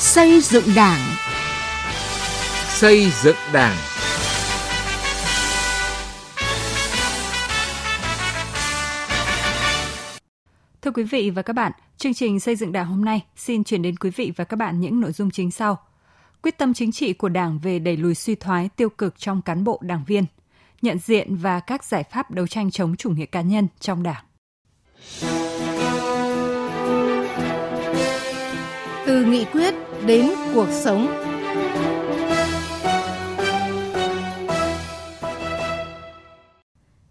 Xây dựng Đảng. Xây dựng Đảng. Thưa quý vị và các bạn, chương trình xây dựng Đảng hôm nay xin chuyển đến quý vị và các bạn những nội dung chính sau. Quyết tâm chính trị của Đảng về đẩy lùi suy thoái tiêu cực trong cán bộ đảng viên, nhận diện và các giải pháp đấu tranh chống chủ nghĩa cá nhân trong Đảng. Từ nghị quyết đến cuộc sống.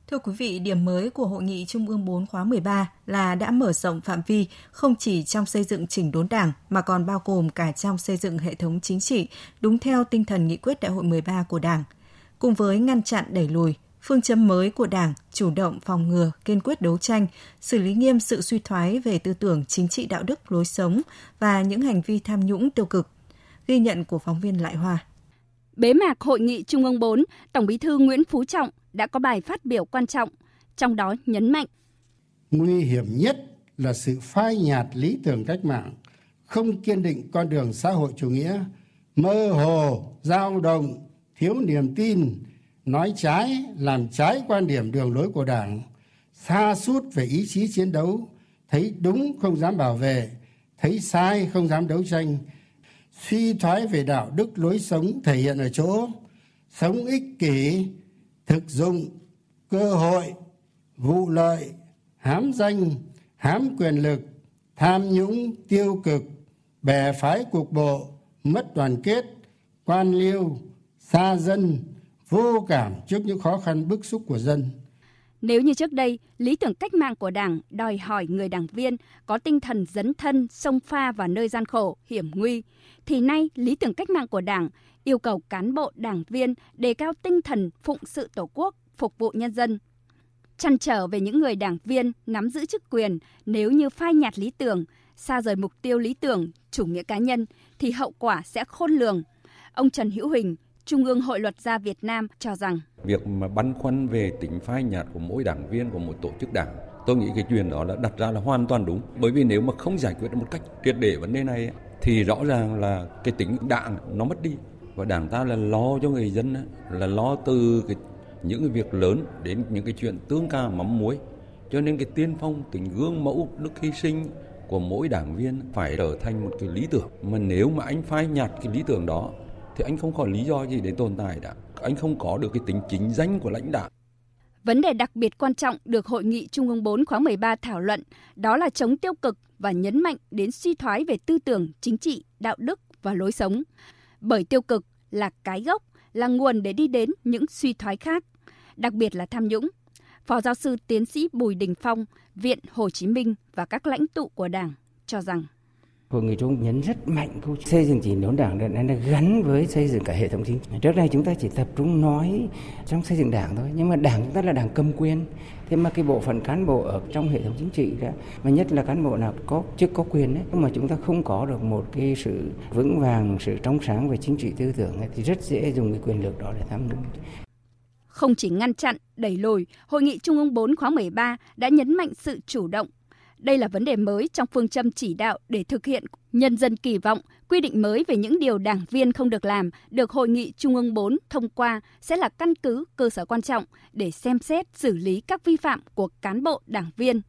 Thưa quý vị, điểm mới của Hội nghị Trung ương 4 khóa 13 là đã mở rộng phạm vi không chỉ trong xây dựng chỉnh đốn đảng mà còn bao gồm cả trong xây dựng hệ thống chính trị đúng theo tinh thần nghị quyết đại hội 13 của Đảng. Cùng với ngăn chặn đẩy lùi, phương châm mới của Đảng chủ động phòng ngừa, kiên quyết đấu tranh, xử lý nghiêm sự suy thoái về tư tưởng chính trị đạo đức lối sống và những hành vi tham nhũng tiêu cực. Ghi nhận của phóng viên Lại Hoa. Bế mạc Hội nghị Trung ương 4, Tổng bí thư Nguyễn Phú Trọng đã có bài phát biểu quan trọng, trong đó nhấn mạnh. Nguy hiểm nhất là sự phai nhạt lý tưởng cách mạng, không kiên định con đường xã hội chủ nghĩa, mơ hồ, dao động, thiếu niềm tin, nói trái, làm trái quan điểm đường lối của Đảng, xa suốt về ý chí chiến đấu, thấy đúng không dám bảo vệ, thấy sai không dám đấu tranh, suy thoái về đạo đức lối sống thể hiện ở chỗ sống ích kỷ thực dụng cơ hội vụ lợi hám danh hám quyền lực tham nhũng tiêu cực bè phái cục bộ mất đoàn kết quan liêu xa dân vô cảm trước những khó khăn bức xúc của dân nếu như trước đây, lý tưởng cách mạng của Đảng đòi hỏi người đảng viên có tinh thần dấn thân, sông pha vào nơi gian khổ, hiểm nguy, thì nay lý tưởng cách mạng của Đảng yêu cầu cán bộ đảng viên đề cao tinh thần phụng sự Tổ quốc, phục vụ nhân dân. Chăn trở về những người đảng viên nắm giữ chức quyền nếu như phai nhạt lý tưởng, xa rời mục tiêu lý tưởng, chủ nghĩa cá nhân thì hậu quả sẽ khôn lường. Ông Trần Hữu Huỳnh, Trung ương Hội Luật gia Việt Nam cho rằng việc mà băn khoăn về tính phai nhạt của mỗi đảng viên của một tổ chức đảng tôi nghĩ cái chuyện đó là đặt ra là hoàn toàn đúng. Bởi vì nếu mà không giải quyết một cách triệt để vấn đề này thì rõ ràng là cái tính đảng nó mất đi. Và đảng ta là lo cho người dân là lo từ cái, những cái việc lớn đến những cái chuyện tương ca mắm muối. Cho nên cái tiên phong tình gương mẫu đức hy sinh của mỗi đảng viên phải trở thành một cái lý tưởng. Mà nếu mà anh phai nhạt cái lý tưởng đó thì anh không có lý do gì để tồn tại đã anh không có được cái tính chính danh của lãnh đạo Vấn đề đặc biệt quan trọng được Hội nghị Trung ương 4 khóa 13 thảo luận đó là chống tiêu cực và nhấn mạnh đến suy thoái về tư tưởng, chính trị, đạo đức và lối sống. Bởi tiêu cực là cái gốc, là nguồn để đi đến những suy thoái khác, đặc biệt là tham nhũng. Phó giáo sư tiến sĩ Bùi Đình Phong, Viện Hồ Chí Minh và các lãnh tụ của Đảng cho rằng Hội nghị Trung nhấn rất mạnh câu xây dựng chỉnh đốn đảng đã, đã gắn với xây dựng cả hệ thống chính trị. Trước đây chúng ta chỉ tập trung nói trong xây dựng đảng thôi, nhưng mà đảng chúng ta là đảng cầm quyền. Thế mà cái bộ phận cán bộ ở trong hệ thống chính trị đó, mà nhất là cán bộ nào có chức có quyền ấy, mà chúng ta không có được một cái sự vững vàng, sự trong sáng về chính trị tư tưởng ấy, thì rất dễ dùng cái quyền lực đó để tham nhũng. Không chỉ ngăn chặn, đẩy lùi, Hội nghị Trung ương 4 khóa 13 đã nhấn mạnh sự chủ động, đây là vấn đề mới trong phương châm chỉ đạo để thực hiện nhân dân kỳ vọng quy định mới về những điều đảng viên không được làm được Hội nghị Trung ương 4 thông qua sẽ là căn cứ cơ sở quan trọng để xem xét xử lý các vi phạm của cán bộ đảng viên.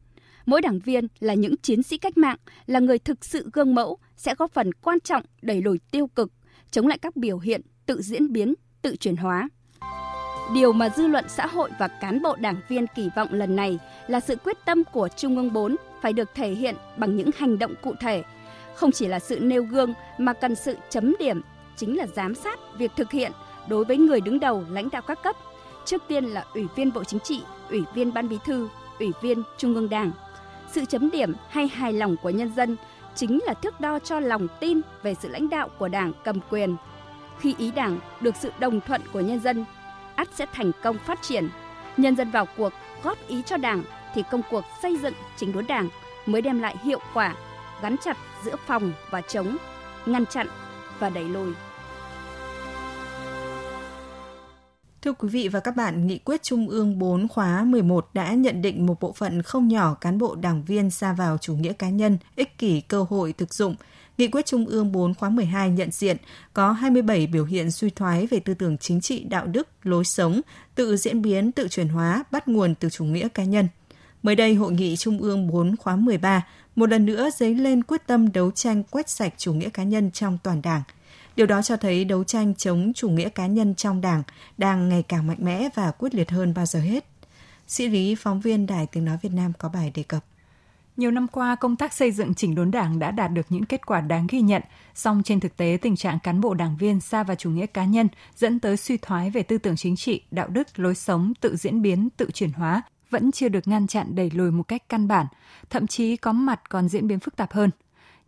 Mỗi đảng viên là những chiến sĩ cách mạng, là người thực sự gương mẫu sẽ góp phần quan trọng đẩy lùi tiêu cực, chống lại các biểu hiện tự diễn biến, tự chuyển hóa. Điều mà dư luận xã hội và cán bộ đảng viên kỳ vọng lần này là sự quyết tâm của Trung ương 4 phải được thể hiện bằng những hành động cụ thể, không chỉ là sự nêu gương mà cần sự chấm điểm, chính là giám sát việc thực hiện đối với người đứng đầu lãnh đạo các cấp. Trước tiên là Ủy viên Bộ Chính trị, Ủy viên Ban Bí thư, Ủy viên Trung ương Đảng. Sự chấm điểm hay hài lòng của nhân dân chính là thước đo cho lòng tin về sự lãnh đạo của Đảng cầm quyền. Khi ý Đảng được sự đồng thuận của nhân dân, ắt sẽ thành công phát triển. Nhân dân vào cuộc góp ý cho Đảng thì công cuộc xây dựng chính đốn Đảng mới đem lại hiệu quả gắn chặt giữa phòng và chống, ngăn chặn và đẩy lùi. Thưa quý vị và các bạn, Nghị quyết Trung ương 4 khóa 11 đã nhận định một bộ phận không nhỏ cán bộ đảng viên xa vào chủ nghĩa cá nhân, ích kỷ cơ hội thực dụng. Nghị quyết Trung ương 4 khóa 12 nhận diện có 27 biểu hiện suy thoái về tư tưởng chính trị, đạo đức, lối sống, tự diễn biến, tự chuyển hóa, bắt nguồn từ chủ nghĩa cá nhân. Mới đây, Hội nghị Trung ương 4 khóa 13 một lần nữa dấy lên quyết tâm đấu tranh quét sạch chủ nghĩa cá nhân trong toàn đảng – Điều đó cho thấy đấu tranh chống chủ nghĩa cá nhân trong Đảng đang ngày càng mạnh mẽ và quyết liệt hơn bao giờ hết. Sĩ Lý, phóng viên Đài Tiếng Nói Việt Nam có bài đề cập. Nhiều năm qua, công tác xây dựng chỉnh đốn đảng đã đạt được những kết quả đáng ghi nhận, song trên thực tế tình trạng cán bộ đảng viên xa vào chủ nghĩa cá nhân dẫn tới suy thoái về tư tưởng chính trị, đạo đức, lối sống, tự diễn biến, tự chuyển hóa vẫn chưa được ngăn chặn đẩy lùi một cách căn bản, thậm chí có mặt còn diễn biến phức tạp hơn.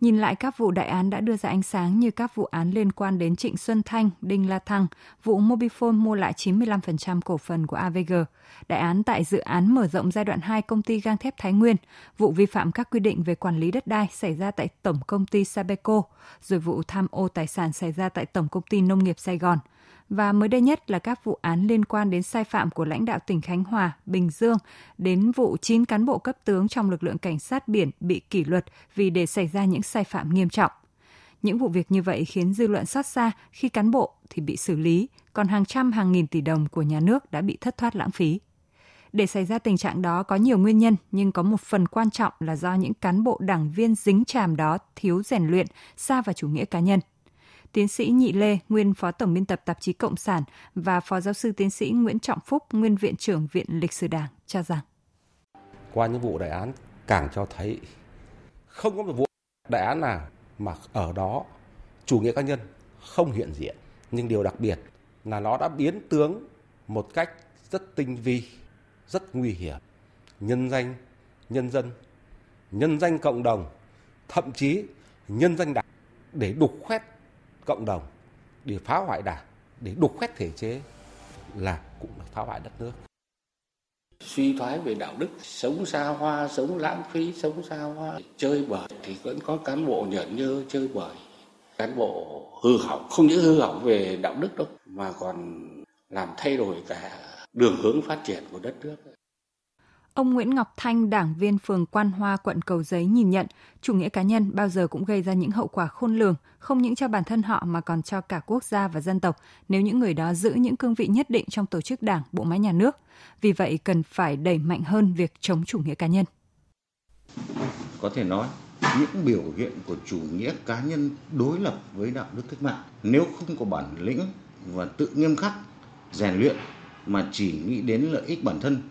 Nhìn lại các vụ đại án đã đưa ra ánh sáng như các vụ án liên quan đến Trịnh Xuân Thanh, Đinh La Thăng, vụ Mobifone mua lại 95% cổ phần của AVG, đại án tại dự án mở rộng giai đoạn 2 công ty gang thép Thái Nguyên, vụ vi phạm các quy định về quản lý đất đai xảy ra tại Tổng công ty Sabeco, rồi vụ tham ô tài sản xảy ra tại Tổng công ty Nông nghiệp Sài Gòn – và mới đây nhất là các vụ án liên quan đến sai phạm của lãnh đạo tỉnh Khánh Hòa, Bình Dương, đến vụ 9 cán bộ cấp tướng trong lực lượng cảnh sát biển bị kỷ luật vì để xảy ra những sai phạm nghiêm trọng. Những vụ việc như vậy khiến dư luận xót xa khi cán bộ thì bị xử lý, còn hàng trăm hàng nghìn tỷ đồng của nhà nước đã bị thất thoát lãng phí. Để xảy ra tình trạng đó có nhiều nguyên nhân, nhưng có một phần quan trọng là do những cán bộ đảng viên dính chàm đó thiếu rèn luyện, xa vào chủ nghĩa cá nhân – tiến sĩ Nhị Lê, nguyên phó tổng biên tập tạp chí Cộng sản và phó giáo sư tiến sĩ Nguyễn Trọng Phúc, nguyên viện trưởng Viện Lịch sử Đảng cho rằng. Qua những vụ đại án càng cho thấy không có một vụ đại án nào mà ở đó chủ nghĩa cá nhân không hiện diện. Nhưng điều đặc biệt là nó đã biến tướng một cách rất tinh vi rất nguy hiểm. Nhân danh nhân dân nhân danh cộng đồng thậm chí nhân danh đảng để đục khoét cộng đồng để phá hoại đảng, để đục khoét thể chế là cũng là phá hoại đất nước. Suy thoái về đạo đức, sống xa hoa, sống lãng phí, sống xa hoa. Chơi bời thì vẫn có cán bộ nhởn nhơ chơi bời. Cán bộ hư hỏng, không những hư hỏng về đạo đức đâu, mà còn làm thay đổi cả đường hướng phát triển của đất nước. Ông Nguyễn Ngọc Thanh, đảng viên phường Quan Hoa, quận Cầu Giấy nhìn nhận, chủ nghĩa cá nhân bao giờ cũng gây ra những hậu quả khôn lường, không những cho bản thân họ mà còn cho cả quốc gia và dân tộc nếu những người đó giữ những cương vị nhất định trong tổ chức đảng, bộ máy nhà nước. Vì vậy cần phải đẩy mạnh hơn việc chống chủ nghĩa cá nhân. Có thể nói, những biểu hiện của chủ nghĩa cá nhân đối lập với đạo đức cách mạng nếu không có bản lĩnh và tự nghiêm khắc, rèn luyện mà chỉ nghĩ đến lợi ích bản thân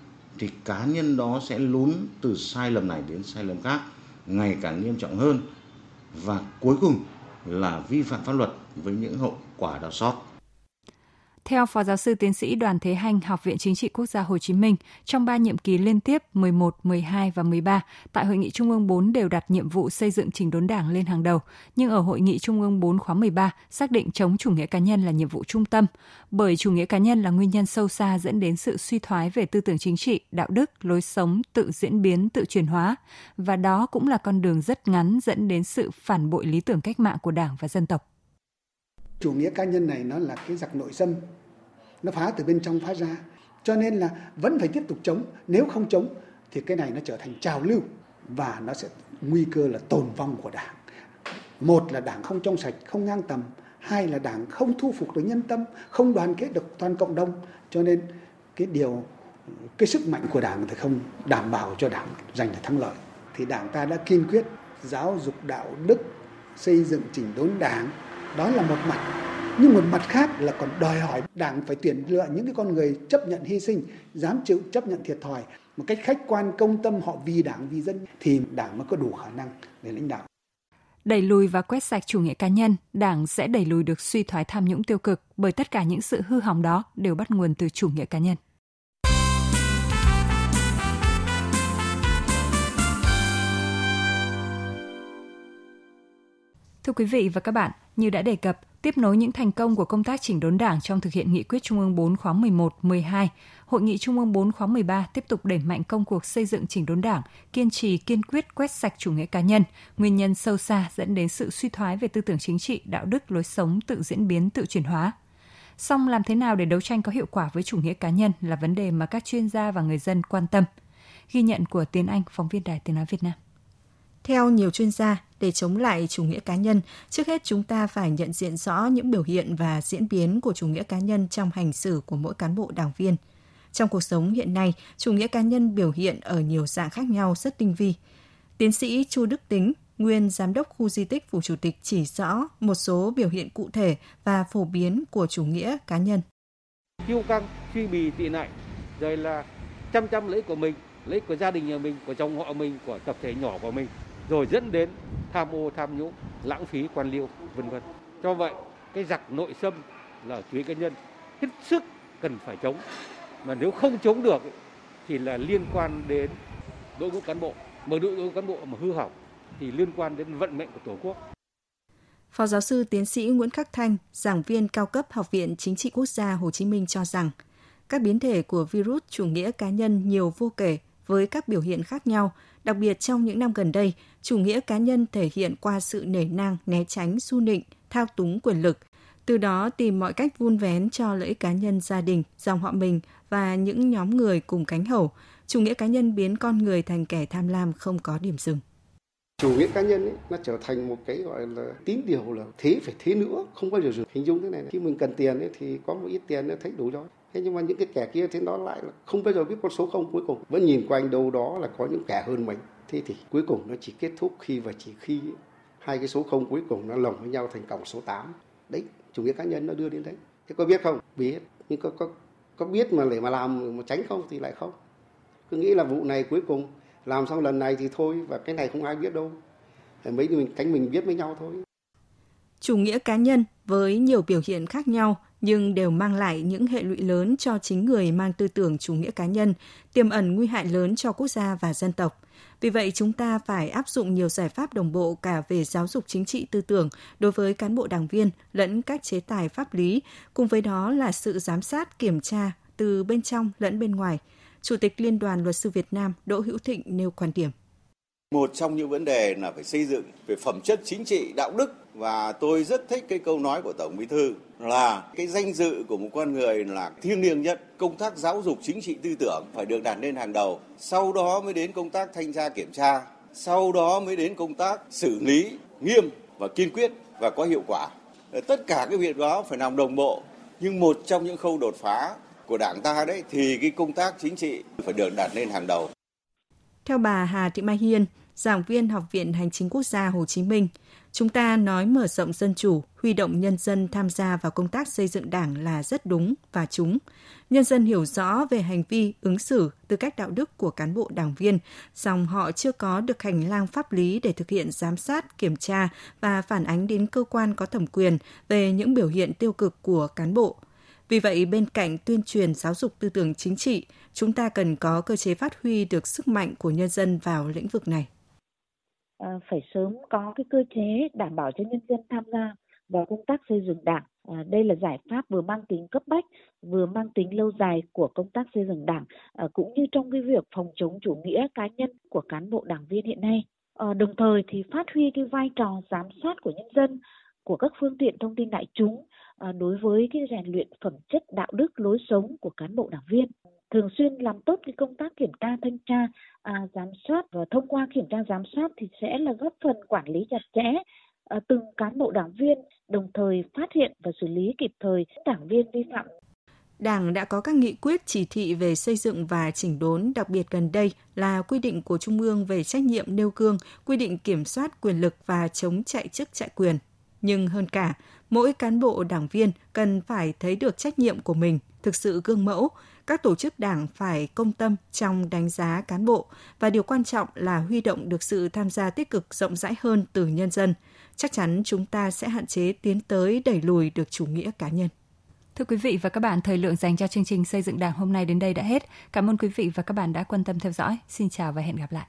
thì cá nhân đó sẽ lún từ sai lầm này đến sai lầm khác, ngày càng nghiêm trọng hơn và cuối cùng là vi phạm pháp luật với những hậu quả đau xót. Theo Phó Giáo sư Tiến sĩ Đoàn Thế Hành, Học viện Chính trị Quốc gia Hồ Chí Minh, trong ba nhiệm kỳ liên tiếp 11, 12 và 13, tại Hội nghị Trung ương 4 đều đặt nhiệm vụ xây dựng chỉnh đốn đảng lên hàng đầu, nhưng ở Hội nghị Trung ương 4 khóa 13 xác định chống chủ nghĩa cá nhân là nhiệm vụ trung tâm, bởi chủ nghĩa cá nhân là nguyên nhân sâu xa dẫn đến sự suy thoái về tư tưởng chính trị, đạo đức, lối sống, tự diễn biến, tự chuyển hóa, và đó cũng là con đường rất ngắn dẫn đến sự phản bội lý tưởng cách mạng của Đảng và dân tộc chủ nghĩa cá nhân này nó là cái giặc nội xâm. Nó phá từ bên trong phá ra. Cho nên là vẫn phải tiếp tục chống. Nếu không chống, thì cái này nó trở thành trào lưu và nó sẽ nguy cơ là tồn vong của đảng. Một là đảng không trong sạch, không ngang tầm. Hai là đảng không thu phục được nhân tâm, không đoàn kết được toàn cộng đồng. Cho nên cái điều, cái sức mạnh của đảng thì không đảm bảo cho đảng giành được thắng lợi. Thì đảng ta đã kiên quyết giáo dục đạo đức, xây dựng chỉnh đốn đảng đó là một mặt. Nhưng một mặt khác là còn đòi hỏi đảng phải tuyển lựa những cái con người chấp nhận hy sinh dám chịu chấp nhận thiệt thòi. Một cách khách quan công tâm họ vì đảng vì dân thì đảng mới có đủ khả năng để lãnh đạo. Đẩy lùi và quét sạch chủ nghĩa cá nhân, Đảng sẽ đẩy lùi được suy thoái tham nhũng tiêu cực bởi tất cả những sự hư hỏng đó đều bắt nguồn từ chủ nghĩa cá nhân. Thưa quý vị và các bạn, như đã đề cập, tiếp nối những thành công của công tác chỉnh đốn Đảng trong thực hiện nghị quyết Trung ương 4 khóa 11, 12, Hội nghị Trung ương 4 khóa 13 tiếp tục đẩy mạnh công cuộc xây dựng chỉnh đốn Đảng, kiên trì kiên quyết quét sạch chủ nghĩa cá nhân, nguyên nhân sâu xa dẫn đến sự suy thoái về tư tưởng chính trị, đạo đức, lối sống, tự diễn biến, tự chuyển hóa. Song làm thế nào để đấu tranh có hiệu quả với chủ nghĩa cá nhân là vấn đề mà các chuyên gia và người dân quan tâm. Ghi nhận của Tiến Anh, phóng viên Đài Tiếng Nói Việt Nam. Theo nhiều chuyên gia, để chống lại chủ nghĩa cá nhân, trước hết chúng ta phải nhận diện rõ những biểu hiện và diễn biến của chủ nghĩa cá nhân trong hành xử của mỗi cán bộ đảng viên. Trong cuộc sống hiện nay, chủ nghĩa cá nhân biểu hiện ở nhiều dạng khác nhau rất tinh vi. Tiến sĩ Chu Đức Tính, nguyên giám đốc khu di tích Phủ Chủ tịch chỉ rõ một số biểu hiện cụ thể và phổ biến của chủ nghĩa cá nhân. Kiêu căng, truy bì tị nạnh, rồi là chăm chăm lấy của mình, lấy của gia đình nhà mình, của chồng họ mình, của tập thể nhỏ của mình, rồi dẫn đến tham ô tham nhũng, lãng phí quan liêu, vân vân. Do vậy, cái giặc nội xâm là chủ nghĩa cá nhân hết sức cần phải chống. Mà nếu không chống được thì là liên quan đến đội ngũ cán bộ. Mà đội ngũ cán bộ mà hư hỏng thì liên quan đến vận mệnh của Tổ quốc. Phó giáo sư tiến sĩ Nguyễn Khắc Thanh, giảng viên cao cấp Học viện Chính trị Quốc gia Hồ Chí Minh cho rằng, các biến thể của virus chủ nghĩa cá nhân nhiều vô kể với các biểu hiện khác nhau, đặc biệt trong những năm gần đây, chủ nghĩa cá nhân thể hiện qua sự nể nang, né tránh, su nịnh, thao túng quyền lực, từ đó tìm mọi cách vun vén cho lợi ích cá nhân gia đình, dòng họ mình và những nhóm người cùng cánh hầu. Chủ nghĩa cá nhân biến con người thành kẻ tham lam không có điểm dừng. Chủ nghĩa cá nhân ấy nó trở thành một cái gọi là tín điều là thế phải thế nữa không bao giờ dừng. Hình dung thế này, này khi mình cần tiền ấy thì có một ít tiền nó thấy đủ rồi thế nhưng mà những cái kẻ kia thì nó lại không bao giờ biết con số không. Cuối cùng vẫn nhìn quanh đâu đó là có những kẻ hơn mình. Thế thì cuối cùng nó chỉ kết thúc khi và chỉ khi hai cái số không cuối cùng nó lồng với nhau thành cổng số 8 đấy, chủ nghĩa cá nhân nó đưa đến đấy. Thế có biết không? Biết. Nhưng có có có biết mà để mà làm, mà tránh không thì lại không. Cứ nghĩ là vụ này cuối cùng, làm xong lần này thì thôi, và cái này không ai biết đâu. Mấy mình cánh mình biết với nhau thôi chủ nghĩa cá nhân với nhiều biểu hiện khác nhau nhưng đều mang lại những hệ lụy lớn cho chính người mang tư tưởng chủ nghĩa cá nhân, tiềm ẩn nguy hại lớn cho quốc gia và dân tộc. Vì vậy, chúng ta phải áp dụng nhiều giải pháp đồng bộ cả về giáo dục chính trị tư tưởng đối với cán bộ đảng viên lẫn các chế tài pháp lý, cùng với đó là sự giám sát, kiểm tra từ bên trong lẫn bên ngoài – Chủ tịch Liên đoàn Luật sư Việt Nam Đỗ Hữu Thịnh nêu quan điểm. Một trong những vấn đề là phải xây dựng về phẩm chất chính trị, đạo đức và tôi rất thích cái câu nói của Tổng Bí thư là cái danh dự của một con người là thiêng liêng nhất. Công tác giáo dục chính trị tư tưởng phải được đặt lên hàng đầu. Sau đó mới đến công tác thanh tra kiểm tra. Sau đó mới đến công tác xử lý nghiêm và kiên quyết và có hiệu quả. Tất cả cái việc đó phải làm đồng bộ. Nhưng một trong những khâu đột phá của Đảng ta đấy thì cái công tác chính trị phải được đặt lên hàng đầu. Theo bà Hà Thị Mai Hiên, giảng viên Học viện Hành chính Quốc gia Hồ Chí Minh, chúng ta nói mở rộng dân chủ, huy động nhân dân tham gia vào công tác xây dựng Đảng là rất đúng và chúng. Nhân dân hiểu rõ về hành vi, ứng xử, tư cách đạo đức của cán bộ đảng viên, song họ chưa có được hành lang pháp lý để thực hiện giám sát, kiểm tra và phản ánh đến cơ quan có thẩm quyền về những biểu hiện tiêu cực của cán bộ – vì vậy, bên cạnh tuyên truyền giáo dục tư tưởng chính trị, chúng ta cần có cơ chế phát huy được sức mạnh của nhân dân vào lĩnh vực này. À, phải sớm có cái cơ chế đảm bảo cho nhân dân tham gia vào công tác xây dựng đảng. À, đây là giải pháp vừa mang tính cấp bách, vừa mang tính lâu dài của công tác xây dựng đảng, à, cũng như trong cái việc phòng chống chủ nghĩa cá nhân của cán bộ đảng viên hiện nay. À, đồng thời thì phát huy cái vai trò giám sát của nhân dân, của các phương tiện thông tin đại chúng À, đối với cái rèn luyện phẩm chất đạo đức lối sống của cán bộ đảng viên thường xuyên làm tốt cái công tác kiểm tra thanh tra à, giám sát và thông qua kiểm tra giám sát thì sẽ là góp phần quản lý chặt chẽ à, từng cán bộ đảng viên đồng thời phát hiện và xử lý kịp thời đảng viên vi phạm Đảng đã có các nghị quyết chỉ thị về xây dựng và chỉnh đốn, đặc biệt gần đây là quy định của Trung ương về trách nhiệm nêu gương, quy định kiểm soát quyền lực và chống chạy chức chạy quyền. Nhưng hơn cả, mỗi cán bộ đảng viên cần phải thấy được trách nhiệm của mình, thực sự gương mẫu, các tổ chức đảng phải công tâm trong đánh giá cán bộ và điều quan trọng là huy động được sự tham gia tích cực rộng rãi hơn từ nhân dân. Chắc chắn chúng ta sẽ hạn chế tiến tới đẩy lùi được chủ nghĩa cá nhân. Thưa quý vị và các bạn, thời lượng dành cho chương trình xây dựng Đảng hôm nay đến đây đã hết. Cảm ơn quý vị và các bạn đã quan tâm theo dõi. Xin chào và hẹn gặp lại.